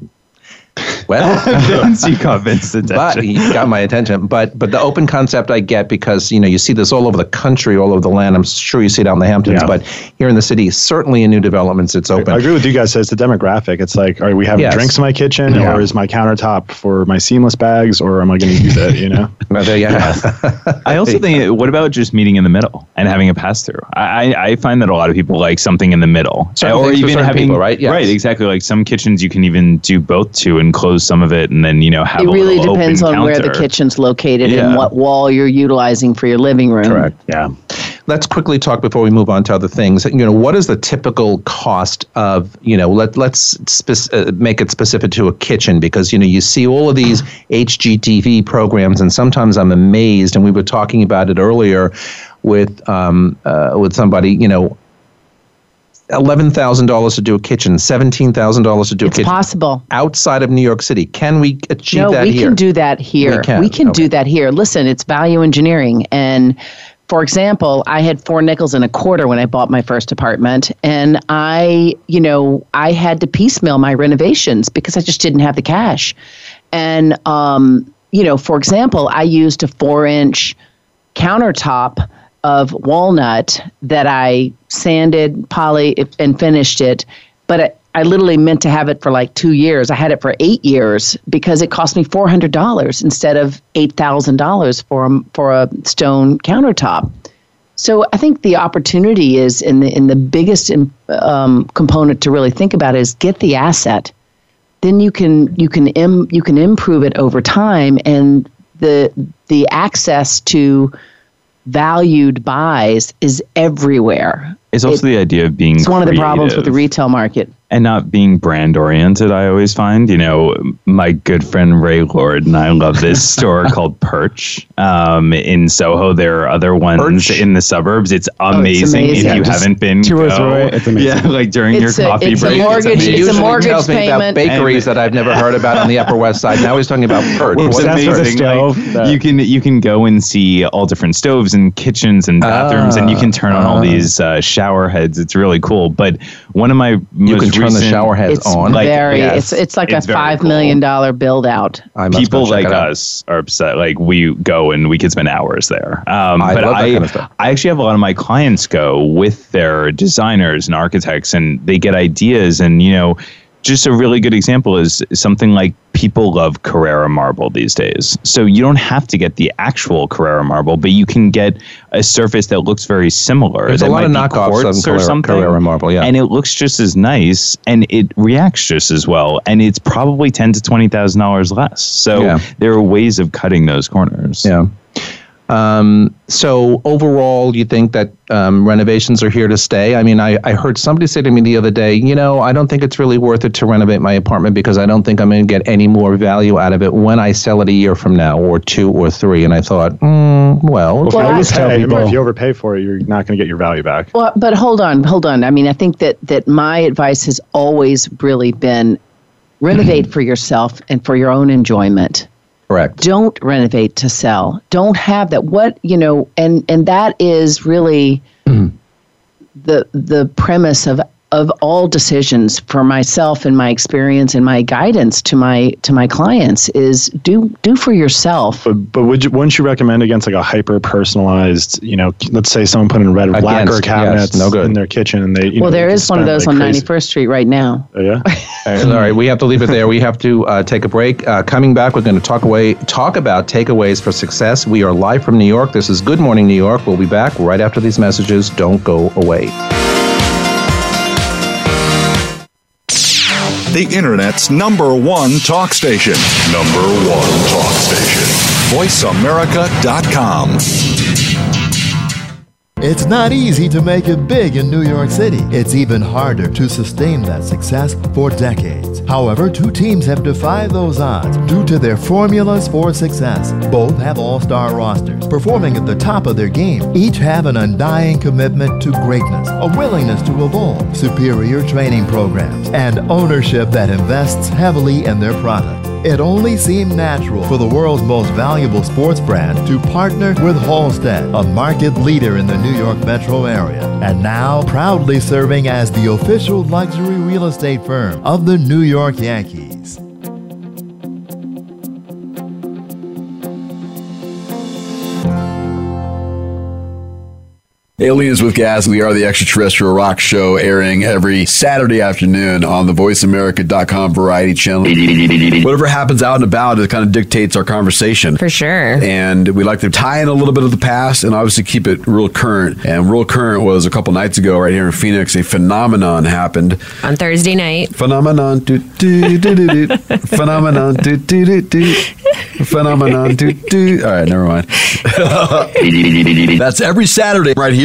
Well, Vince, you caught Vince's but attention. you got my attention. But but the open concept I get because you know you see this all over the country, all over the land. I'm sure you see it out in the Hamptons, Yeah. but here in the city, certainly in new developments, it's open. I agree with you guys. So it's the demographic. It's like, are we having Yes. drinks in my kitchen, Yeah. or is my countertop for my seamless bags, or am I going to use it? You know. Well, there you have. I also think, what about just meeting in the middle and having a pass through? I, I I find that a lot of people like something in the middle, Certain things for certain people, right? Yes. right, exactly. Like some kitchens, you can even do both to and close some of it, and then you know have It a really little depends open on where the kitchen's located Yeah. and what wall you're utilizing for your living room. Correct. Yeah. Let's quickly talk before we move on to other things. You know, what is the typical cost of you know? Let let's spec- uh, make it specific to a kitchen because you know you see all of these HGTV programs, and sometimes I'm amazed. And we were talking about it earlier with um, uh, with somebody. You know, eleven thousand dollars to do a kitchen, seventeen thousand dollars to do It's a kitchen possible. outside of New York City. Can we achieve that? no, that we here? can do that here. We can. do that here. Listen, it's value engineering. And for example, I had four nickels and a quarter when I bought my first apartment. And I, you know, I had to piecemeal my renovations because I just didn't have the cash. And, um, you know, for example, I used a four inch countertop of walnut that I sanded, poly, and finished it. But I, I literally meant to have it for like two years. I had it for eight years because it cost me four hundred dollars instead of eight thousand dollars for a, for a stone countertop. So I think the opportunity is in the in the biggest um, component to really think about is get the asset. Then you can you can Im, you can improve it over time, and the the access to valued buys is everywhere. It's also the idea of being. It's one of the problems with the retail market. And not being brand oriented i always find you know my good friend ray lord and i love this store called Pirch um, in soho there are other ones Pirch? in the suburbs it's amazing, amazing. if you Yeah, just haven't been tour go. through it. It's amazing. yeah like during It's your a- coffee it's a break mortgage- amazing. it's a mortgage tells me about payment. bakeries that I've never heard about on the Upper West Side. Now he's talking about Pirch. Well, What it's is that's it? for the amazing. stove, Like, the- you can you can go and see all different stoves and kitchens and bathrooms, and you can turn on all Ah. these uh, shower heads. It's really cool. But one of my You most can turn the recent- shower heads It's on. Like, very yes, it's it's like it's a very five cool. million dollar build out. I must people like it out. us are upset. Like we go and we could spend hours there. Um, I but love that I, kind of stuff. I actually have a lot of my clients go with their designers and architects, and they get ideas. And you know, just a really good example is something like people love Carrara marble these days. So you don't have to get the actual Carrara marble, but you can get a surface that looks very similar. There's a lot of knockoffs on something, Carrara marble, yeah. and it looks just as nice, and it reacts just as well, and it's probably ten to twenty thousand dollars less. So Yeah. there are ways of cutting those corners. Yeah. Um, so overall, you think that um, renovations are here to stay? I mean, I, I heard somebody say to me the other day, you know, I don't think it's really worth it to renovate my apartment because I don't think I'm going to get any more value out of it when I sell it a year from now or two or three. And I thought, mm, well, Well, if, you I always tell overpay, people- if you overpay for it, you're not going to get your value back. Well, but hold on, hold on. I mean, I think that that my advice has always really been renovate for yourself and for your own enjoyment. Correct. Don't renovate to sell. Don't have that. What you know, and and that is really mm-hmm. the the premise of of all decisions for myself and my experience and my guidance to my to my clients is do do for yourself. But but would you, wouldn't you recommend against like a hyper personalized, you know, let's say someone put in red or lacquer Against, yes, cabinets no good. in their kitchen and they, you well, know, there they is one of those like on 91st Street right now. Oh, yeah. All right, all right, we have to leave it there. We have to uh, take a break. Uh, coming back, we're going to talk away, talk about takeaways for success. We are live from New York. This is Good Morning New York. We'll be back right after these messages. Don't go away. The Internet's number one talk station. Number one talk station. VoiceAmerica.com. It's not easy to make it big in New York City. It's even harder to sustain that success for decades. However, two teams have defied those odds due to their formulas for success. Both have all star rosters, performing at the top of their game. Each have an undying commitment to greatness, a willingness to evolve, superior training programs, and ownership that invests heavily in their product. It only seemed natural for the world's most valuable sports brand to partner with Halstead, a market leader in the New York metro area, and now proudly serving as the official luxury real estate firm of the New York Yankees. Aliens with Gas. We are the extraterrestrial rock show airing every Saturday afternoon on the voiceamerica.com variety channel. Whatever happens out and about, it kind of dictates our conversation. For sure. And we like to tie in a little bit of the past and obviously keep it real current. And real current was a couple nights ago right here in Phoenix, a phenomenon happened. On Thursday night. Phenomenon. Do, do, do, do, do. phenomenon. Do, do, do, do. Phenomenon. Do, do. All right, never mind. That's every Saturday right here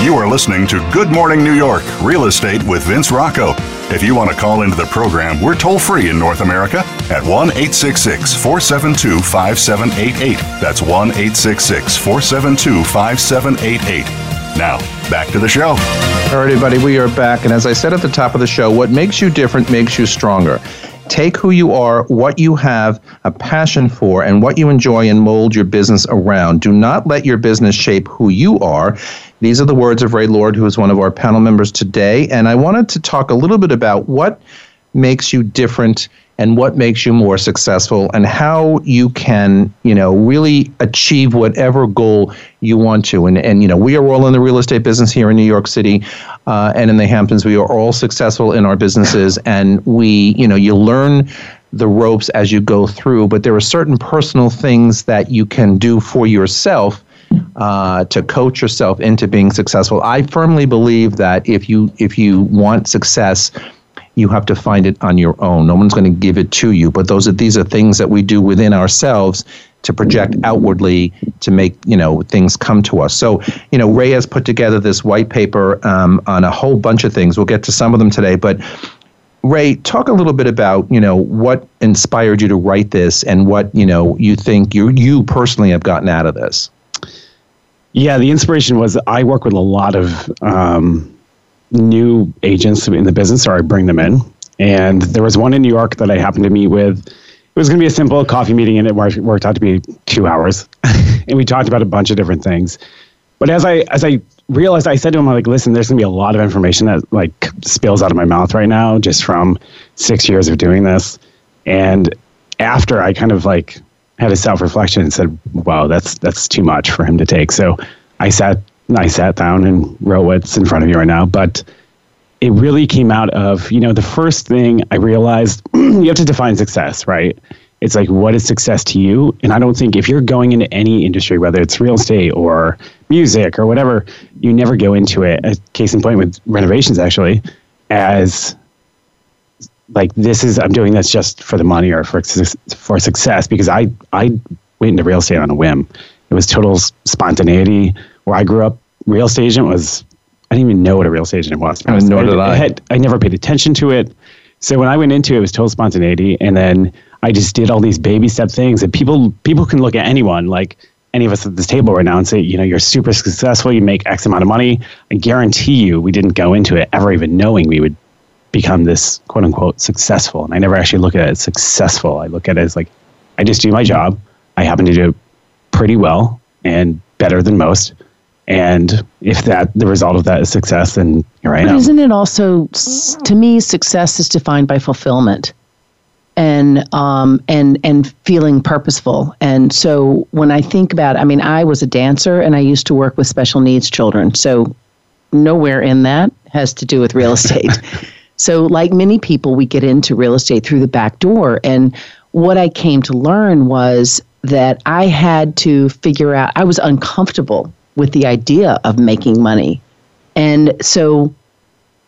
You are listening to Good Morning New York Real Estate with Vince Rocco. If you want to call into the program, we're toll free in North America at 1 866 472 5788. That's 1 866 472 5788. Now, back to the show. All right, everybody, we are back. And as I said at the top of the show, what makes you different makes you stronger. Take who you are, what you have a passion for, and what you enjoy and mold your business around. Do not let your business shape who you are. These are the words of Ray Lord, who is one of our panel members today. And I wanted to talk a little bit about what makes you different and what makes you more successful and how you can, you know, really achieve whatever goal you want to. And, and you know, we are all in the real estate business here in New York City uh, and in the Hamptons. We are all successful in our businesses and we, you know, you learn the ropes as you go through, but there are certain personal things that you can do for yourself uh, to coach yourself into being successful. I firmly believe that if you if you want success, you have to find it on your own. No one's going to give it to you. But those are these are things that we do within ourselves to project outwardly to make you know things come to us. So you know Ray has put together this white paper um, on a whole bunch of things. We'll get to some of them today, but. Ray, talk a little bit about you know what inspired you to write this, and what you know you think you you personally have gotten out of this. Yeah, the inspiration was I work with a lot of um, new agents in the business, or I bring them in. And there was one in New York that I happened to meet with. It was going to be a simple coffee meeting, and it worked, out to be two hours. and we talked about a bunch of different things. But as I as I realized, I said to him, I'm like, listen, there's going to be a lot of information that like spills out of my mouth right now, just from six years of doing this. And after I kind of like had a self reflection and said, "Wow, that's that's too much for him to take." So I sat I sat down and wrote what's in front of you right now. But it really came out of you know the first thing I realized you have to define success, right? It's like what is success to you? And I don't think if you're going into any industry, whether it's real estate or music or whatever, you never go into it. A case in point with renovations, actually, as like this is I'm doing this just for the money or for for success because I I went into real estate on a whim. It was total spontaneity. Where I grew up, real estate agent was I didn't even know what a real estate agent was. I nor did I. I, had, I never paid attention to it. So when I went into it, it was total spontaneity, and then I just did all these baby step things. And people people can look at anyone like any of us at this table right now and say, you know, you're super successful. You make X amount of money. I guarantee you, we didn't go into it ever even knowing we would become this quote unquote successful. And I never actually look at it as successful. I look at it as like, I just do my job. I happen to do it pretty well and better than most. And if that the result of that is success, then here I But am. isn't it also, to me, success is defined by fulfillment and um, and and feeling purposeful. And so when I think about, I mean, I was a dancer and I used to work with special needs children. So nowhere in that has to do with real estate. so like many people, we get into real estate through the back door. And what I came to learn was that I had to figure out. I was uncomfortable with the idea of making money And so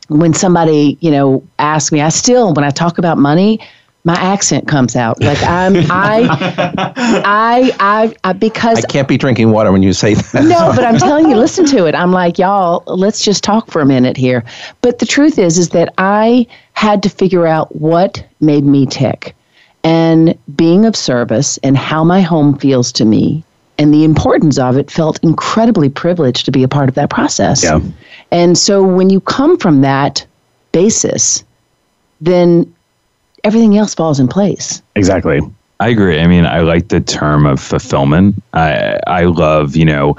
when somebody, you know, asks me, I still, when I talk about money, my accent comes out. Like I'm, I, I, I, I, because I can't be drinking water when you say that. no, but I'm telling you, listen to it. I'm like, y'all, let's just talk for a minute here. But the truth is, is that I had to figure out what made me tick, and being of service and how my home feels to me, and the importance of it. Felt incredibly privileged to be a part of that process. Yeah. And so when you come from that basis, then everything else falls in place. Exactly. I agree. I mean, I like the term of fulfillment. I I love, you know,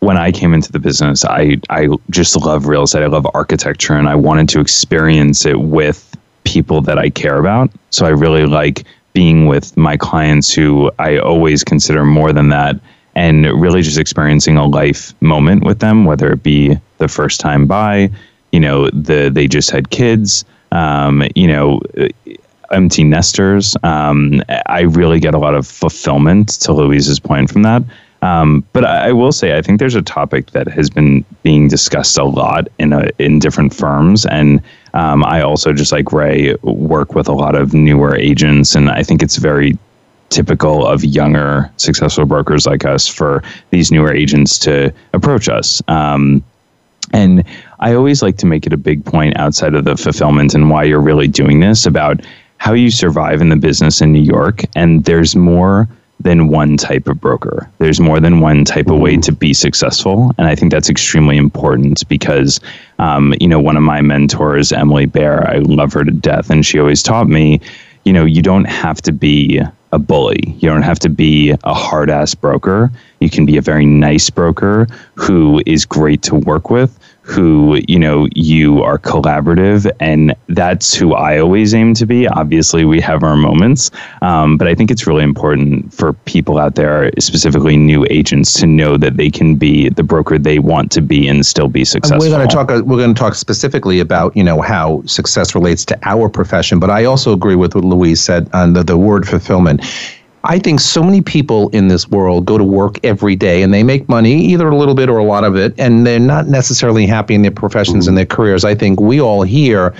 when I came into the business, I I just love real estate. I love architecture and I wanted to experience it with people that I care about. So I really like being with my clients who I always consider more than that and really just experiencing a life moment with them, whether it be the first time buy, you know, the they just had kids, um, you know, empty nesters. Um, I really get a lot of fulfillment to Louise's point from that. Um, but I, I, will say, I think there's a topic that has been being discussed a lot in a, in different firms, and um, I also just like Ray work with a lot of newer agents, and I think it's very typical of younger successful brokers like us for these newer agents to approach us. Um, and I always like to make it a big point outside of the fulfillment and why you're really doing this about how you survive in the business in New York. And there's more than one type of broker. There's more than one type of way to be successful. And I think that's extremely important because, um, you know, one of my mentors, Emily Beare, I love her to death. And she always taught me, you know, you don't have to be a bully. You don't have to be a hard ass broker. You can be a very nice broker who is great to work with, who, you know, you are collaborative. And that's who I always aim to be. Obviously, we have our moments. Um, but I think it's really important for people out there, specifically new agents, to know that they can be the broker they want to be and still be successful. We're going to talk. We're going to talk specifically about you know how success relates to our profession. But I also agree with what Louise said on the, the word fulfillment I think so many people in this world go to work every day and they make money, either a little bit or a lot of it, and they're not necessarily happy in their professions and their careers. I think we all here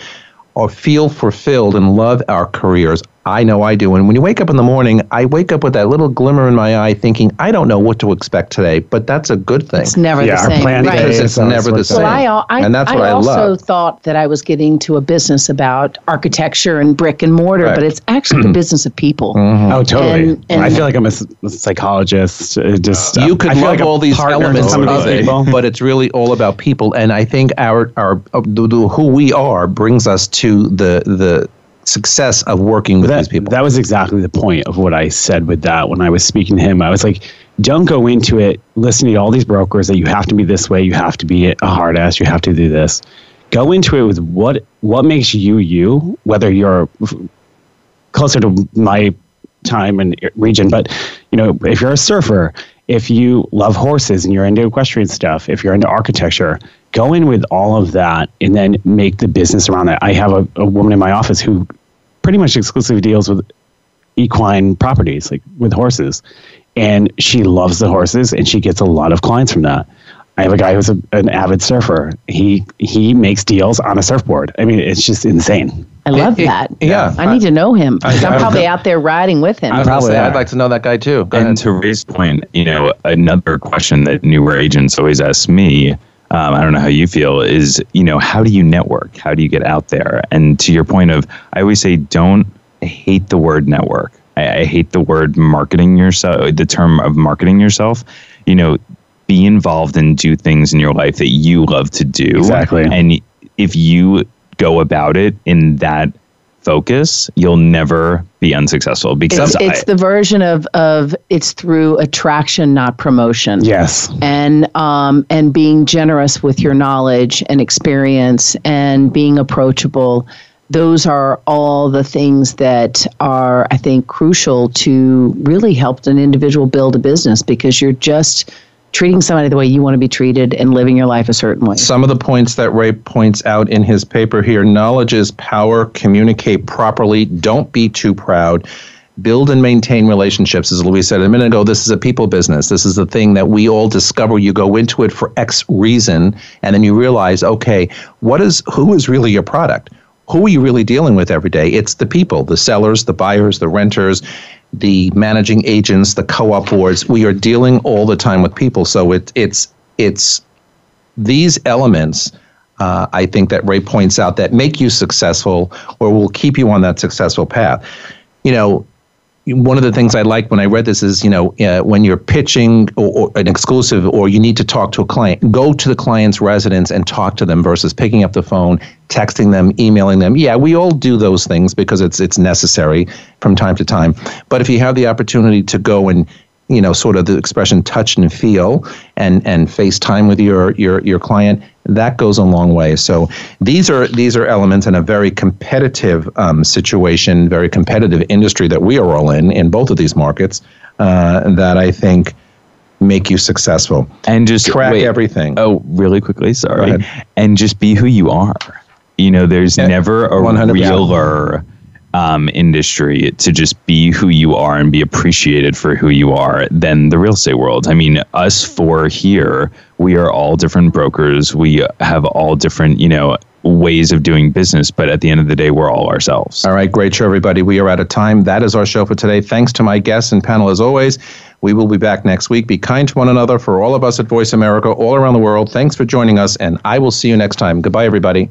or feel fulfilled and love our careers. I know I do. And when you wake up in the morning, I wake up with that little glimmer in my eye thinking, I don't know what to expect today, but that's a good thing. It's never Yeah, the our same. plan right. because it's never the same. Well, I, I, and that's what I, I also love. thought that I was getting to a business about architecture and brick and mortar, Right. but it's actually the business of people. Oh, totally. And- and- I feel like I'm a psychologist. uh, Just you uh, could love like all these elements some of of it, people. but it's really all about people. And I think our our uh, the, the, who we are brings us to the the success of working with that, these people. That was exactly the point of what I said with that when I was speaking to him. I was like, don't go into it listening to all these brokers that you have to be this way, you have to be a hard ass, you have to do this. Go into it with what what makes you you, whether you're closer to my time and region, but you know, if you're a surfer, if you love horses and you're into equestrian stuff, if you're into architecture, go in with all of that and then make the business around that. I have a, a woman in my office who pretty much exclusively deals with equine properties, like with horses. And she loves the horses and she gets a lot of clients from that. I have a guy who's a, an avid surfer. He he makes deals on a surfboard. I mean, it's just insane. I love It- it- that. yeah. I need to know him. I- I'm I- probably out there riding with him. I probably say, I'd like to know that guy too. Go and ahead. to Ray's point, you know, another question that newer agents always ask me, um, I don't know how you feel, is, you know, how do you network? How do you get out there? And to your point of, I always say, don't hate the word network. I, I hate the word marketing yourself, the term of marketing yourself. You know, be involved and do things in your life that you love to do. Exactly. And if you go about it in that focus, you'll never be unsuccessful because It's, it's I- the version of, of it's through attraction, not promotion. Yes. and um, and being generous with your knowledge and experience and being approachable those are all the things that are i think crucial to really help an individual build a business because you're just treating somebody the way you want to be treated and living your life a certain way Some of the points that Ray points out in his paper here knowledge is power, communicate properly, don't be too proud. build and maintain relationships. As Louise said a minute ago, this is a people business. This is the thing that we all discover. You go into it for X reason, and then you realize, okay, what is who is really your product? Who are you really dealing with every day? It's the people, the sellers, the buyers, the renters, the managing agents, the co-op boards. We are dealing all the time with people. So it, it's it's these elements. Uh, I think that Ray points out that make you successful or will keep you on that successful path. You know, one of the things I like when I read this is, you know, uh, when you're pitching or, or, an exclusive or you need to talk to a client, go to the client's residence and talk to them versus picking up the phone, texting them, emailing them. Yeah, we all do those things because it's it's necessary from time to time. But if you have the opportunity to go and you know, sort of the expression touch and feel and and FaceTime with your your your client, that goes a long way. So these are these are elements in a very competitive um, situation, very competitive industry that we are all in in both of these markets. Uh, that I think make you successful and just track wait, everything. Oh, really quickly, sorry, and just be who you are. You know, there's yeah, never a 100%. realer um, industry to just be who you are and be appreciated for who you are than the real estate world. I mean, us four here, we are all different brokers. We have all different, you know, ways of doing business, but at the end of the day, we're all ourselves. All right, great show, everybody. We are out of time. That is our show for today. Thanks to my guests and panel as always. We will be back next week. Be kind to one another for all of us at Voice America all around the world. Thanks for joining us, and I will see you next time. Goodbye, everybody.